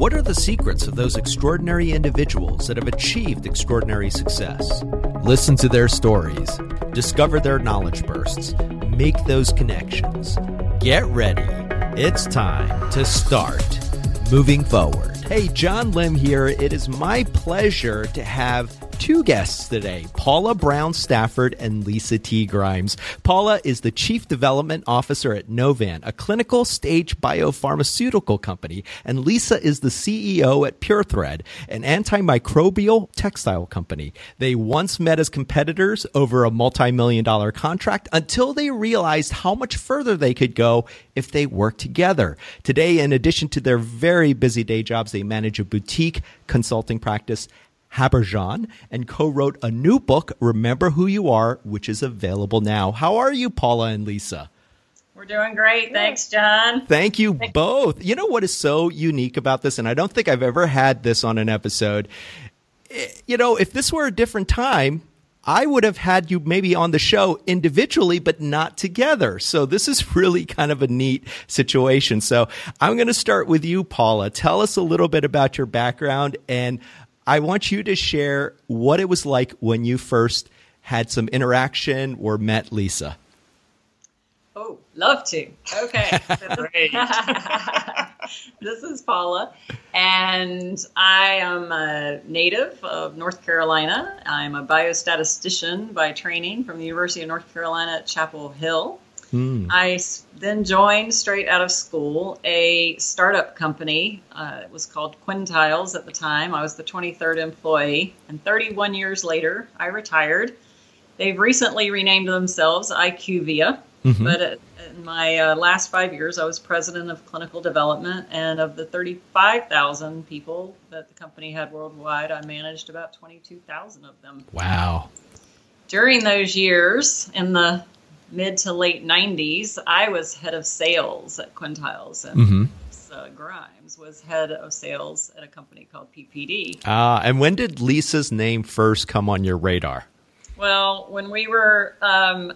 What are the secrets of those extraordinary individuals that have achieved extraordinary success? Listen to their stories, discover their knowledge bursts, make those connections. Get ready. It's time to start moving forward. Hey, John Lim here. It is my pleasure to have two guests today Paula Brown Stafford and Lisa T. Grimes. Paula is the Chief Development Officer at Novan, a clinical stage biopharmaceutical company, and Lisa is the CEO at PureThread, an antimicrobial textile company. They once met as competitors over a multi million dollar contract until they realized how much further they could go if they worked together. Today, in addition to their very busy day jobs, they manage a boutique consulting practice Habergeon and co wrote a new book, Remember Who You Are, which is available now. How are you, Paula and Lisa? We're doing great. Thanks, John. Thank you both. You know what is so unique about this? And I don't think I've ever had this on an episode. Eh, you know, if this were a different time, I would have had you maybe on the show individually, but not together. So this is really kind of a neat situation. So I'm going to start with you, Paula. Tell us a little bit about your background and I want you to share what it was like when you first had some interaction or met Lisa. Oh, love to. Okay. Great. this is Paula, and I am a native of North Carolina. I'm a biostatistician by training from the University of North Carolina at Chapel Hill. Hmm. I then joined straight out of school a startup company. Uh, it was called Quintiles at the time. I was the 23rd employee, and 31 years later, I retired. They've recently renamed themselves IQVIA, mm-hmm. but in my uh, last five years, I was president of clinical development, and of the 35,000 people that the company had worldwide, I managed about 22,000 of them. Wow. During those years, in the mid to late 90s, I was head of sales at Quintiles, and mm-hmm. uh, Grimes was head of sales at a company called PPD. Ah, uh, and when did Lisa's name first come on your radar? Well, when we were um,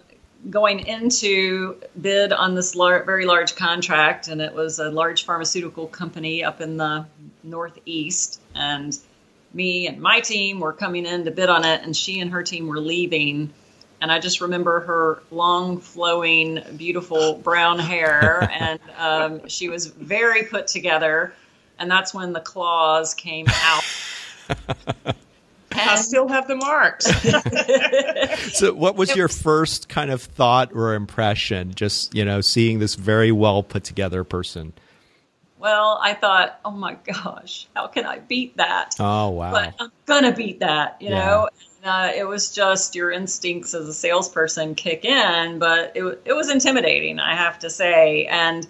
going into bid on this lar- very large contract, and it was a large pharmaceutical company up in the Northeast, and me and my team were coming in to bid on it, and she and her team were leaving and I just remember her long, flowing, beautiful brown hair, and um, she was very put together. And that's when the claws came out. I still have the marks. so, what was your first kind of thought or impression? Just you know, seeing this very well put together person. Well, I thought, oh my gosh, how can I beat that? Oh wow! But I'm gonna beat that, you yeah. know uh, it was just your instincts as a salesperson kick in, but it, it was intimidating, I have to say. And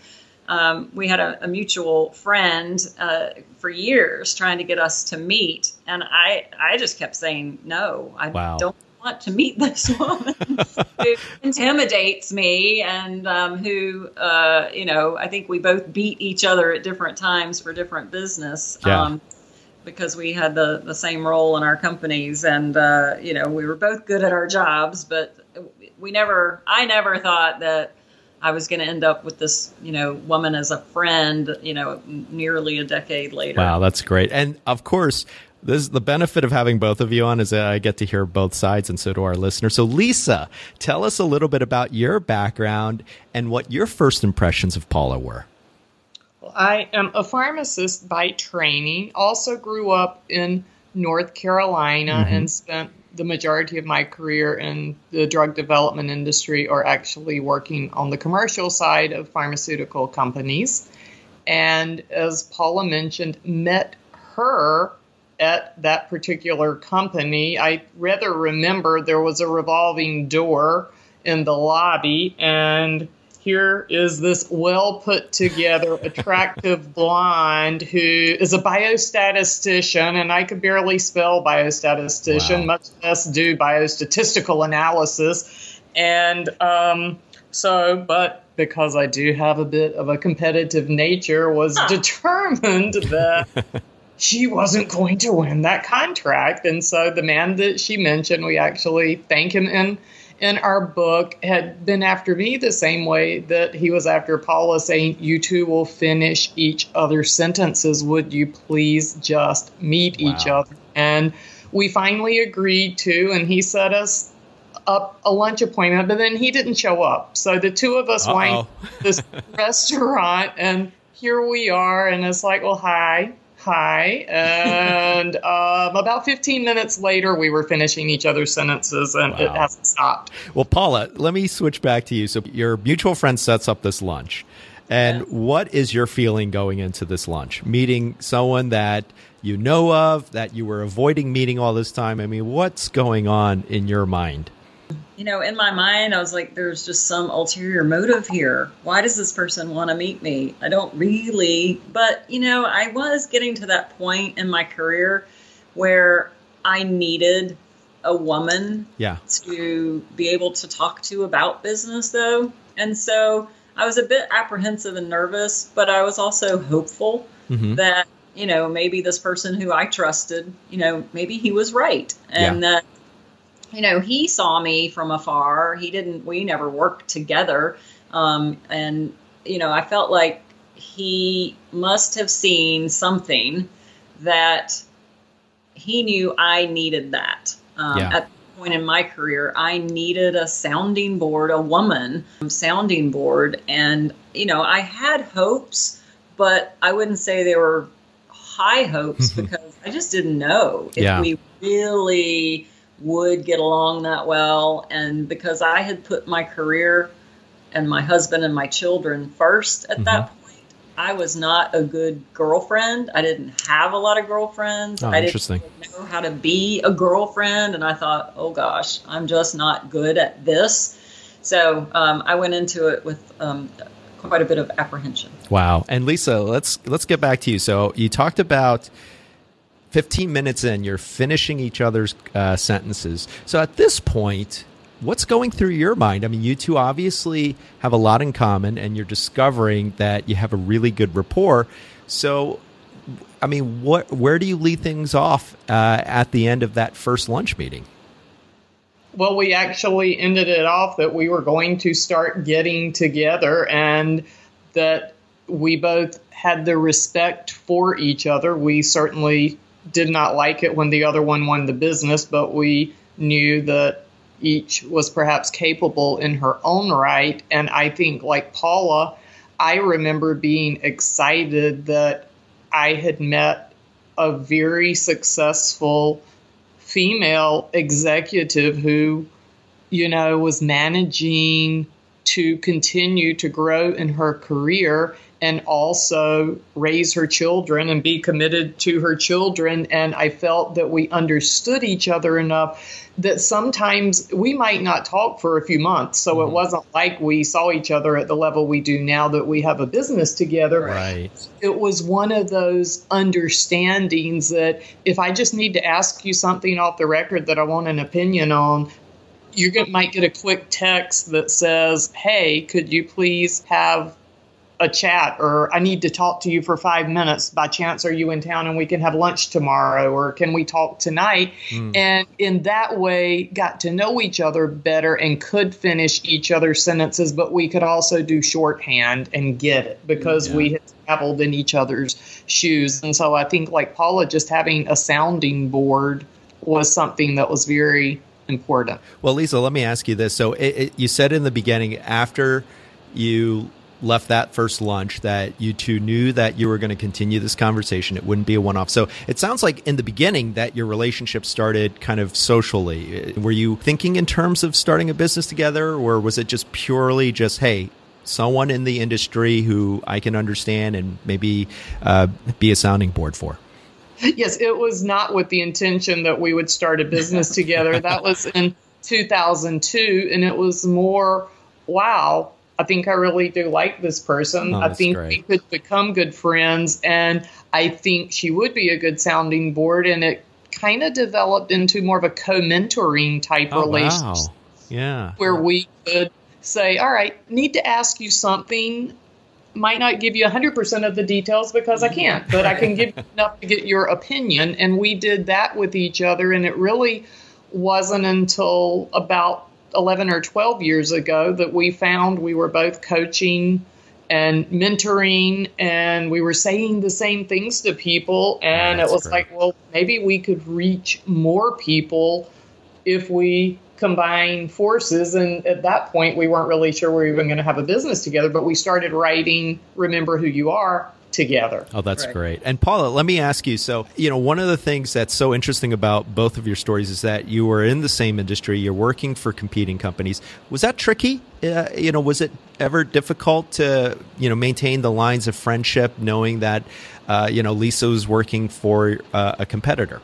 um, we had a, a mutual friend uh, for years trying to get us to meet, and I I just kept saying no, I wow. don't want to meet this woman who intimidates me and um, who uh, you know I think we both beat each other at different times for different business. Yeah. Um, because we had the, the same role in our companies and uh, you know we were both good at our jobs but we never i never thought that i was going to end up with this you know woman as a friend you know nearly a decade later wow that's great and of course this is the benefit of having both of you on is that I get to hear both sides, and so do our listeners. So, Lisa, tell us a little bit about your background and what your first impressions of Paula were. I am a pharmacist by training. Also grew up in North Carolina mm-hmm. and spent the majority of my career in the drug development industry or actually working on the commercial side of pharmaceutical companies. And as Paula mentioned, met her at that particular company. I rather remember there was a revolving door in the lobby and here is this well put together, attractive blonde who is a biostatistician, and I could barely spell biostatistician, wow. much less do biostatistical analysis. And um, so, but because I do have a bit of a competitive nature, was determined that. she wasn't going to win that contract. And so the man that she mentioned, we actually thank him in in our book had been after me the same way that he was after Paula, saying, You two will finish each other's sentences. Would you please just meet wow. each other? And we finally agreed to, and he set us up a lunch appointment, but then he didn't show up. So the two of us went to this restaurant, and here we are. And it's like, Well, hi hi. And um, about 15 minutes later, we were finishing each other's sentences and wow. it hasn't stopped. Well, Paula, let me switch back to you. So, your mutual friend sets up this lunch. And yeah. what is your feeling going into this lunch? Meeting someone that you know of, that you were avoiding meeting all this time? I mean, what's going on in your mind? You know, in my mind, I was like, there's just some ulterior motive here. Why does this person want to meet me? I don't really, but, you know, I was getting to that point in my career where I needed a woman yeah. to be able to talk to about business, though. And so I was a bit apprehensive and nervous, but I was also hopeful mm-hmm. that, you know, maybe this person who I trusted, you know, maybe he was right. And yeah. that you know, he saw me from afar. He didn't, we never worked together. Um, and, you know, I felt like he must have seen something that he knew I needed that. Um, yeah. At the point in my career, I needed a sounding board, a woman sounding board. And, you know, I had hopes, but I wouldn't say they were high hopes because I just didn't know if yeah. we really would get along that well. And because I had put my career and my husband and my children first at mm-hmm. that point, I was not a good girlfriend. I didn't have a lot of girlfriends. Oh, I didn't know how to be a girlfriend. And I thought, oh gosh, I'm just not good at this. So um, I went into it with um, quite a bit of apprehension. Wow. And Lisa, let's let's get back to you. So you talked about 15 minutes in, you're finishing each other's uh, sentences. So at this point, what's going through your mind? I mean, you two obviously have a lot in common, and you're discovering that you have a really good rapport. So, I mean, what where do you lead things off uh, at the end of that first lunch meeting? Well, we actually ended it off that we were going to start getting together, and that we both had the respect for each other. We certainly did not like it when the other one won the business, but we knew that each was perhaps capable in her own right. And I think, like Paula, I remember being excited that I had met a very successful female executive who, you know, was managing to continue to grow in her career and also raise her children and be committed to her children. And I felt that we understood each other enough that sometimes we might not talk for a few months. So mm-hmm. it wasn't like we saw each other at the level we do now that we have a business together. Right. It was one of those understandings that if I just need to ask you something off the record that I want an opinion on, you might get a quick text that says, Hey, could you please have a chat or I need to talk to you for five minutes. By chance, are you in town and we can have lunch tomorrow or can we talk tonight? Mm. And in that way, got to know each other better and could finish each other's sentences, but we could also do shorthand and get it because yeah. we had traveled in each other's shoes. And so I think, like Paula, just having a sounding board was something that was very important. Well, Lisa, let me ask you this. So it, it, you said in the beginning, after you left that first lunch that you two knew that you were going to continue this conversation. It wouldn't be a one off. So it sounds like in the beginning that your relationship started kind of socially. Were you thinking in terms of starting a business together, or was it just purely just, hey, someone in the industry who I can understand and maybe uh, be a sounding board for? Yes, it was not with the intention that we would start a business together. that was in 2002, and it was more, wow, I think I really do like this person. Oh, I think great. we could become good friends, and I think she would be a good sounding board. And it kind of developed into more of a co-mentoring type oh, relationship. Wow. Yeah, where we could say, "All right, need to ask you something." Might not give you 100% of the details because I can't, but I can give enough to get your opinion. And we did that with each other, and it really wasn't until about 11 or 12 years ago that we found we were both coaching and mentoring and we were saying the same things to people and it was great. like well maybe we could reach more people if we combine forces and at that point we weren't really sure we were even going to have a business together but we started writing remember who you are together. Oh, that's right. great. And Paula, let me ask you so, you know, one of the things that's so interesting about both of your stories is that you were in the same industry, you're working for competing companies. Was that tricky? Uh, you know, was it ever difficult to, you know, maintain the lines of friendship knowing that, uh, you know, Lisa was working for uh, a competitor?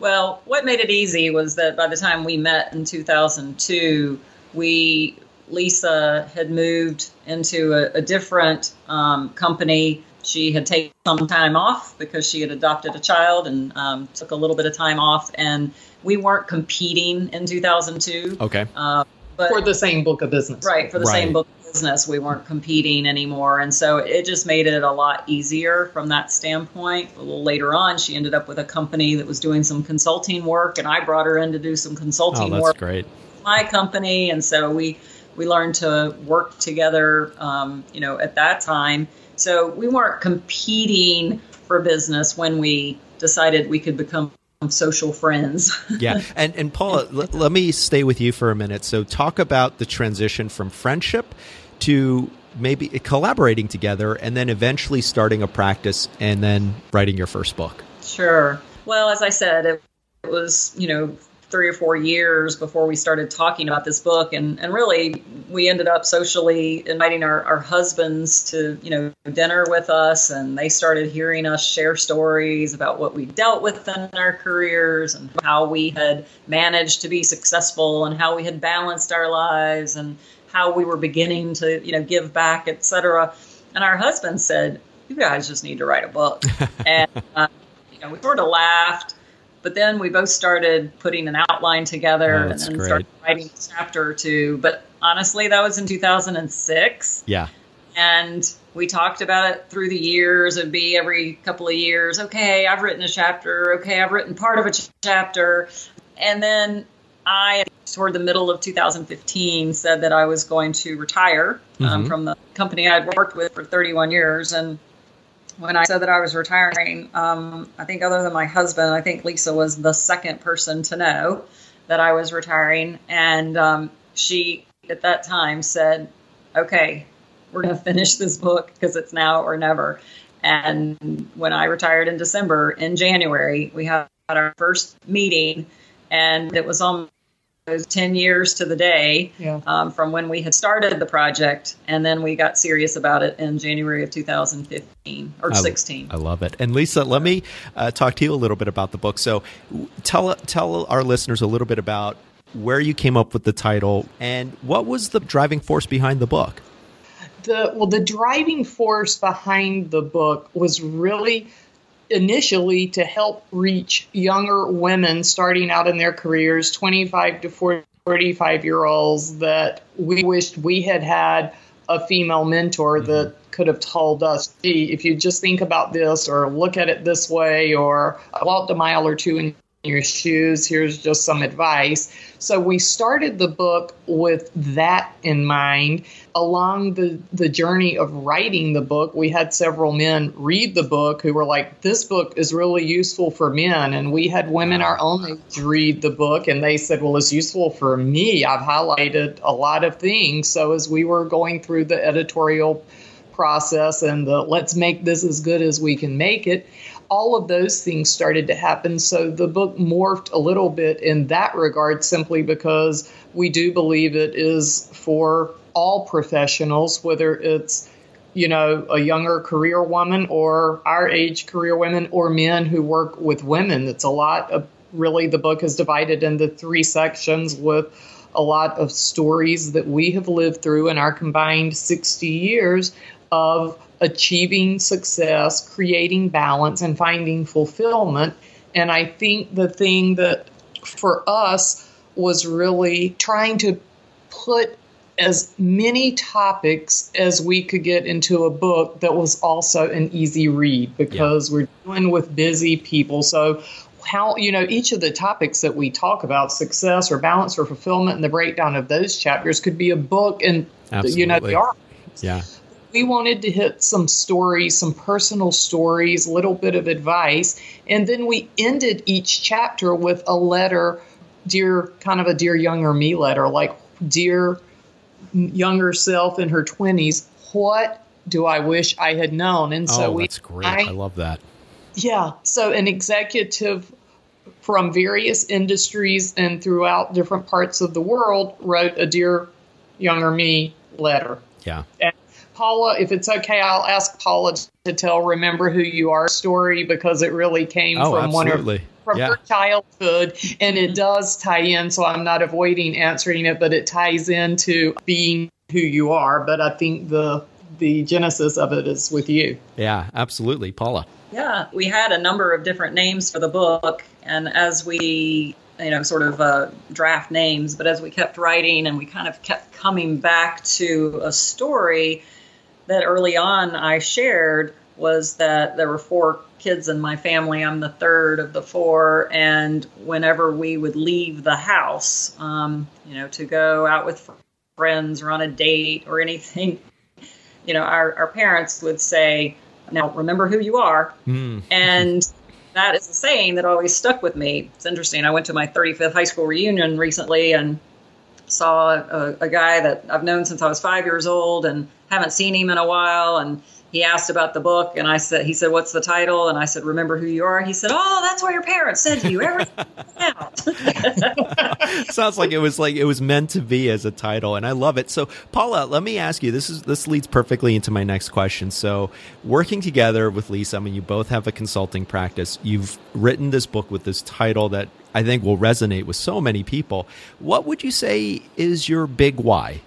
Well, what made it easy was that by the time we met in 2002, we Lisa had moved into a, a different um, company. She had taken some time off because she had adopted a child and um, took a little bit of time off. And we weren't competing in 2002. Okay. Uh, but, for the same book of business. Right, for the right. same book of business. We weren't competing anymore. And so it just made it a lot easier from that standpoint. A little later on, she ended up with a company that was doing some consulting work, and I brought her in to do some consulting oh, that's work. great. My company. And so we we learned to work together, um, you know, at that time. So we weren't competing for business when we decided we could become social friends. yeah. And, and Paula, l- let me stay with you for a minute. So talk about the transition from friendship to maybe collaborating together and then eventually starting a practice and then writing your first book. Sure. Well, as I said, it, it was, you know, three or four years before we started talking about this book. And, and really we ended up socially inviting our, our husbands to you know dinner with us. And they started hearing us share stories about what we dealt with in our careers and how we had managed to be successful and how we had balanced our lives and how we were beginning to you know give back etc and our husband said you guys just need to write a book. And uh, you know we sort of laughed but then we both started putting an outline together oh, and then great. started writing a chapter or two. But honestly, that was in 2006. Yeah. And we talked about it through the years. It'd be every couple of years. Okay, I've written a chapter. Okay, I've written part of a ch- chapter. And then I, toward the middle of 2015, said that I was going to retire um, mm-hmm. from the company I'd worked with for 31 years. And when I said that I was retiring, um, I think other than my husband, I think Lisa was the second person to know that I was retiring. And um, she, at that time, said, okay, we're going to finish this book because it's now or never. And when I retired in December, in January, we had our first meeting, and it was almost 10 years to the day yeah. um, from when we had started the project and then we got serious about it in january of 2015 or I, 16 i love it. And lisa let me uh, talk to you a little bit about the book. So tell tell our listeners a little bit about where you came up with the title and what was the driving force behind the book? The well the driving force behind the book was really initially to help reach younger women starting out in their careers, 25 to 45 year olds, that we wished we had had a female mentor mm-hmm. that could have told us, gee, if you just think about this or look at it this way, or I walked a mile or two in your shoes, here's just some advice. So we started the book with that in mind along the, the journey of writing the book, we had several men read the book who were like, This book is really useful for men. And we had women our own age read the book and they said, Well, it's useful for me. I've highlighted a lot of things. So as we were going through the editorial process and the let's make this as good as we can make it, all of those things started to happen. So the book morphed a little bit in that regard simply because we do believe it is for all professionals, whether it's you know a younger career woman or our age career women or men who work with women. It's a lot of really the book is divided into three sections with a lot of stories that we have lived through in our combined 60 years of achieving success, creating balance, and finding fulfillment. And I think the thing that for us was really trying to put as many topics as we could get into a book that was also an easy read because yeah. we're dealing with busy people. So how you know each of the topics that we talk about success or balance or fulfillment and the breakdown of those chapters could be a book and Absolutely. you know they are yeah we wanted to hit some stories some personal stories a little bit of advice and then we ended each chapter with a letter dear kind of a dear younger me letter like dear younger self in her 20s what do i wish i had known and so oh we that's great I, I love that yeah. So an executive from various industries and throughout different parts of the world wrote a dear younger me letter. Yeah. And Paula, if it's okay, I'll ask Paula to tell "Remember Who You Are" story because it really came oh, from absolutely. one of from yeah. her childhood, and it does tie in. So I'm not avoiding answering it, but it ties into being who you are. But I think the the genesis of it is with you. Yeah, absolutely, Paula. Yeah, we had a number of different names for the book, and as we, you know, sort of uh, draft names, but as we kept writing and we kind of kept coming back to a story that early on I shared was that there were four kids in my family. I'm the third of the four, and whenever we would leave the house, um, you know, to go out with friends or on a date or anything, you know, our, our parents would say, now, remember who you are. Mm. And that is a saying that always stuck with me. It's interesting. I went to my 35th high school reunion recently and saw a, a, guy that I've known since I was five years old and haven't seen him in a while. And he asked about the book, and I said, he said, "What's the title?" And I said, "Remember who you are." He said, "Oh, that's what your parents said to you every out." Sounds like it was like it was meant to be as a title, and I love it. So, Paula, let me ask you. This is this leads perfectly into my next question. So, working together with Lisa, I mean, you both have a consulting practice. You've written this book with this title that I think will resonate with so many people. What would you say is your big why?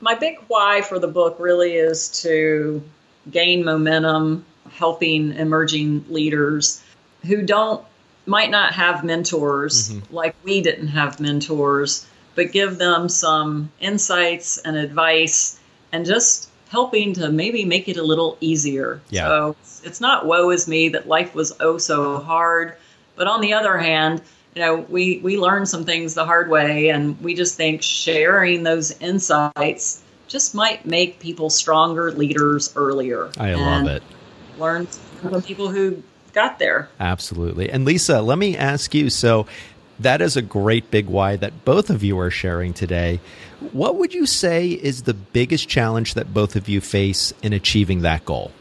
My big why for the book really is to gain momentum, helping emerging leaders who don't might not have mentors mm-hmm. like we didn't have mentors, but give them some insights and advice and just helping to maybe make it a little easier. Yeah. So it's not woe is me that life was oh so hard, but on the other hand, you know, we we learn some things the hard way, and we just think sharing those insights just might make people stronger leaders earlier. I love it. Learn from people who got there. Absolutely. And Lisa, let me ask you. So that is a great big why that both of you are sharing today. What would you say is the biggest challenge that both of you face in achieving that goal?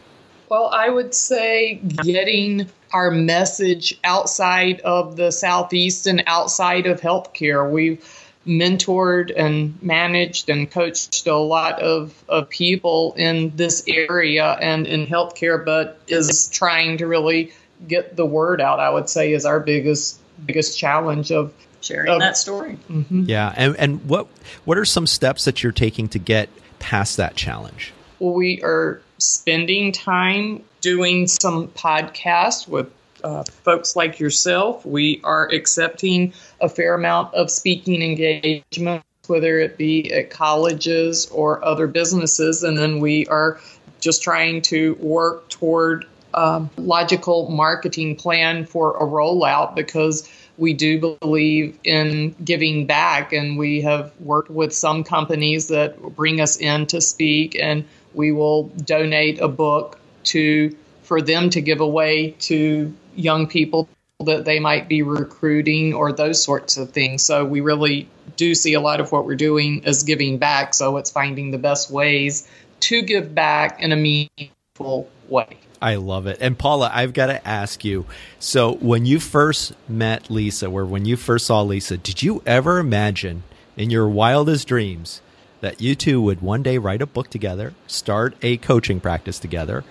Well, I would say getting our message outside of the Southeast and outside of healthcare. We've mentored and managed and coached a lot of, of people in this area and in healthcare, but is trying to really get the word out, I would say, is our biggest biggest challenge of sharing of, that story. Mm-hmm. Yeah, and and what what are some steps that you're taking to get past that challenge? We are spending time doing some podcasts with uh, folks like yourself. We are accepting a fair amount of speaking engagements, whether it be at colleges or other businesses, and then we are just trying to work toward a logical marketing plan for a rollout because we do believe in giving back and we have worked with some companies that bring us in to speak and we will donate a book to for them to give away to young people that they might be recruiting or those sorts of things. So we really do see a lot of what we're doing as giving back. So it's finding the best ways to give back in a meaningful way. I love it. And Paula, I've got to ask you. So, when you first met Lisa, or when you first saw Lisa, did you ever imagine in your wildest dreams that you two would one day write a book together, start a coaching practice together,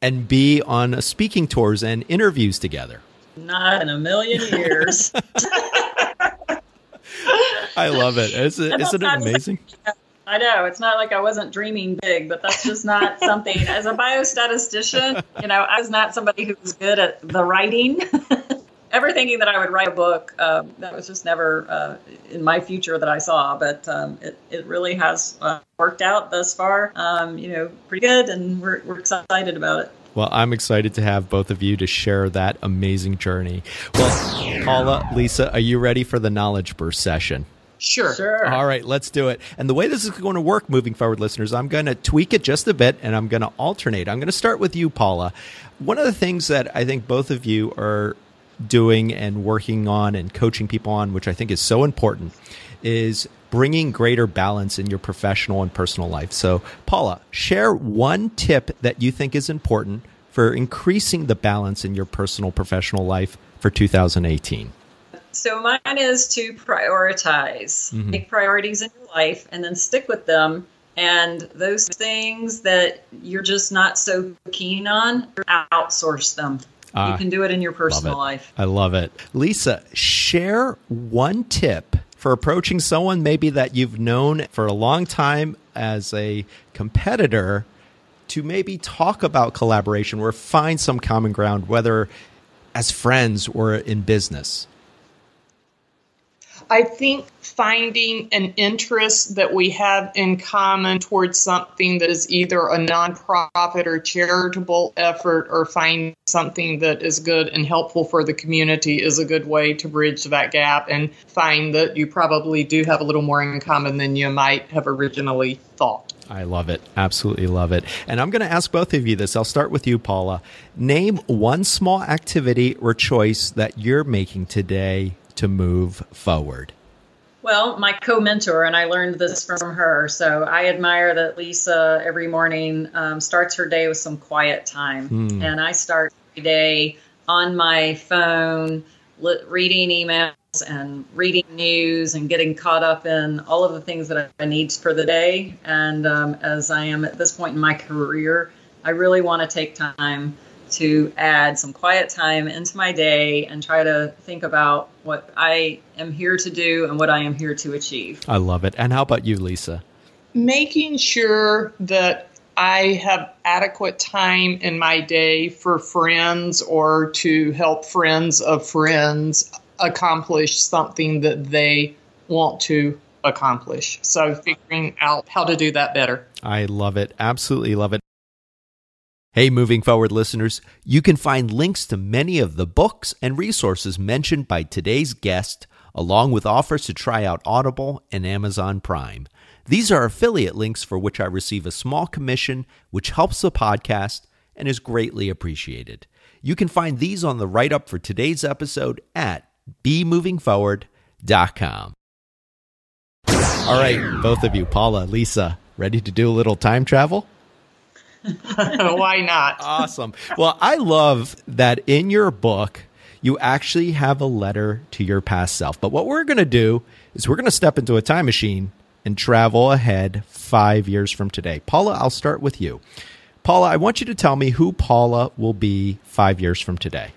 and be on speaking tours and interviews together? Not in a million years. I love it. Isn't, isn't it amazing? I know it's not like I wasn't dreaming big, but that's just not something. As a biostatistician, you know, I was not somebody who was good at the writing. Ever thinking that I would write a book, um, that was just never uh, in my future that I saw. But um, it, it really has uh, worked out thus far. Um, you know, pretty good, and we're, we're excited about it. Well, I'm excited to have both of you to share that amazing journey. Well, Paula, Lisa, are you ready for the Knowledge Burst session? Sure. Sure. All right, let's do it. And the way this is going to work moving forward, listeners, I'm going to tweak it just a bit and I'm going to alternate. I'm going to start with you, Paula. One of the things that I think both of you are doing and working on and coaching people on, which I think is so important, is bringing greater balance in your professional and personal life. So, Paula, share one tip that you think is important for increasing the balance in your personal professional life for 2018. So mine is to prioritize, mm-hmm. make priorities in your life, and then stick with them. And those things that you're just not so keen on, outsource them. Uh, you can do it in your personal life. I love it. Lisa, share one tip for approaching someone maybe that you've known for a long time as a competitor to maybe talk about collaboration or find some common ground, whether as friends or in business? I think finding an interest that we have in common towards something that is either a nonprofit or charitable effort or find something that is good and helpful for the community is a good way to bridge that gap and find that you probably do have a little more in common than you might have originally thought. I love it. Absolutely love it. And I'm going to ask both of you this. I'll start with you, Paula. Name one small activity or choice that you're making today to move forward? Well, my co mentor, and I learned this from her. So I admire that Lisa every morning um, starts her day with some quiet time. Hmm. And I start every day on my phone, li- reading emails and reading news and getting caught up in all of the things that I need for the day. And um, as I am at this point in my career, I really want to take time to add some quiet time into my day and try to think about what I am here to do and what I am here to achieve. I love it. And how about you, Lisa? Making sure that I have adequate time in my day for friends or to help friends of friends accomplish something that they want to accomplish. So figuring out how to do that better. I love it. Absolutely love it. Hey, moving forward listeners, you can find links to many of the books and resources mentioned by today's guest, along with offers to try out Audible and Amazon Prime. These are affiliate links for which I receive a small commission, which helps the podcast and is greatly appreciated. You can find these on the write up for today's episode at bemovingforward.com. All right, both of you, Paula, Lisa, ready to do a little time travel? Why not? awesome. Well, I love that in your book, you actually have a letter to your past self. But what we're going to do is we're going to step into a time machine and travel ahead five years from today. Paula, I'll start with you. Paula, I want you to tell me who Paula will be five years from today.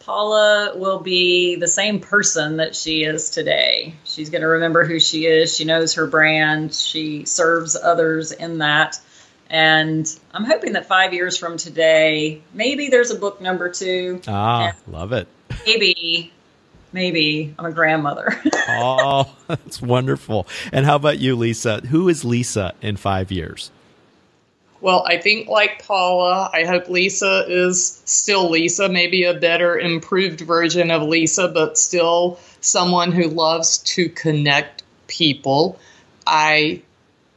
Paula will be the same person that she is today. She's going to remember who she is. She knows her brand. She serves others in that. And I'm hoping that five years from today, maybe there's a book number two. Ah, love it. Maybe, maybe I'm a grandmother. oh, that's wonderful. And how about you, Lisa? Who is Lisa in five years? Well, I think like Paula, I hope Lisa is still Lisa, maybe a better, improved version of Lisa, but still someone who loves to connect people. I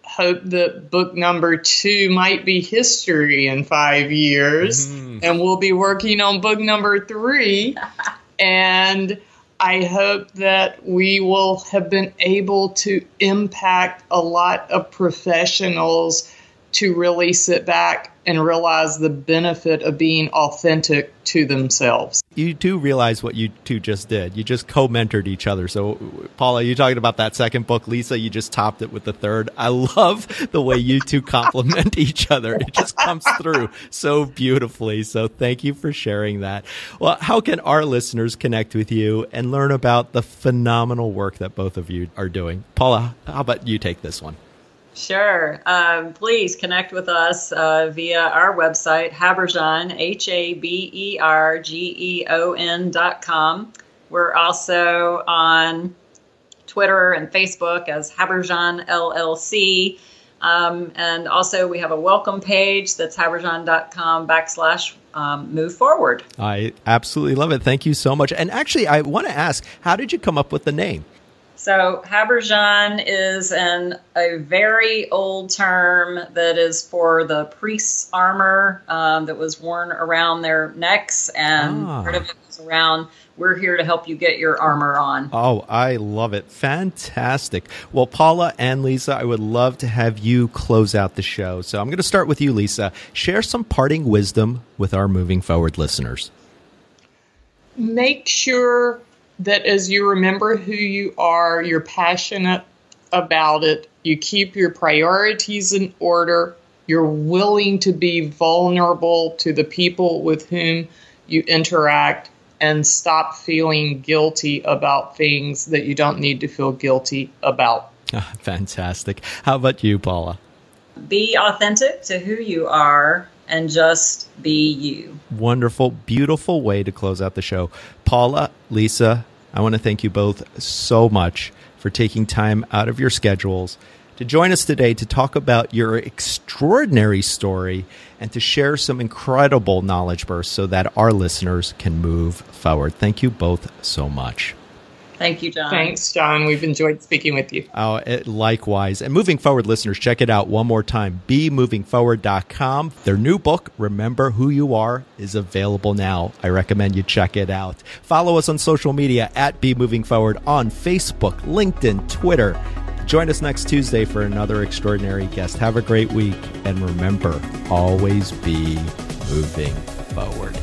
hope that book number two might be history in five years, mm-hmm. and we'll be working on book number three. and I hope that we will have been able to impact a lot of professionals to really sit back and realize the benefit of being authentic to themselves. You do realize what you two just did. You just co mentored each other. So, Paula, you talking about that second book. Lisa, you just topped it with the third. I love the way you two complement each other. It just comes through so beautifully. So, thank you for sharing that. Well, how can our listeners connect with you and learn about the phenomenal work that both of you are doing? Paula, how about you take this one? Sure. Um, please connect with us uh, via our website, Habergeon, H A B E R G E O N dot com. We're also on Twitter and Facebook as Habergeon LLC. Um, and also, we have a welcome page that's habergeon.com backslash um, move forward. I absolutely love it. Thank you so much. And actually, I want to ask, how did you come up with the name? So Habergeon is an a very old term that is for the priest's armor um, that was worn around their necks, and ah. part of it was around. We're here to help you get your armor on. Oh, I love it! Fantastic. Well, Paula and Lisa, I would love to have you close out the show. So I'm going to start with you, Lisa. Share some parting wisdom with our moving forward listeners. Make sure that as you remember who you are, you're passionate about it, you keep your priorities in order, you're willing to be vulnerable to the people with whom you interact, and stop feeling guilty about things that you don't need to feel guilty about. Oh, fantastic. How about you, Paula? Be authentic to who you are and just be you. Wonderful, beautiful way to close out the show. Paula, Lisa, I want to thank you both so much for taking time out of your schedules to join us today to talk about your extraordinary story and to share some incredible knowledge bursts so that our listeners can move forward. Thank you both so much. Thank you, John. Thanks, John. We've enjoyed speaking with you. Oh, it, likewise. And moving forward, listeners, check it out one more time. BeMovingForward.com. Their new book, Remember Who You Are, is available now. I recommend you check it out. Follow us on social media at BeMovingForward on Facebook, LinkedIn, Twitter. Join us next Tuesday for another extraordinary guest. Have a great week. And remember, always be moving forward.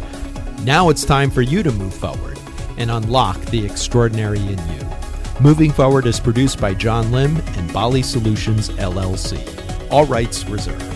Now it's time for you to move forward and unlock the extraordinary in you. Moving Forward is produced by John Lim and Bali Solutions LLC. All rights reserved.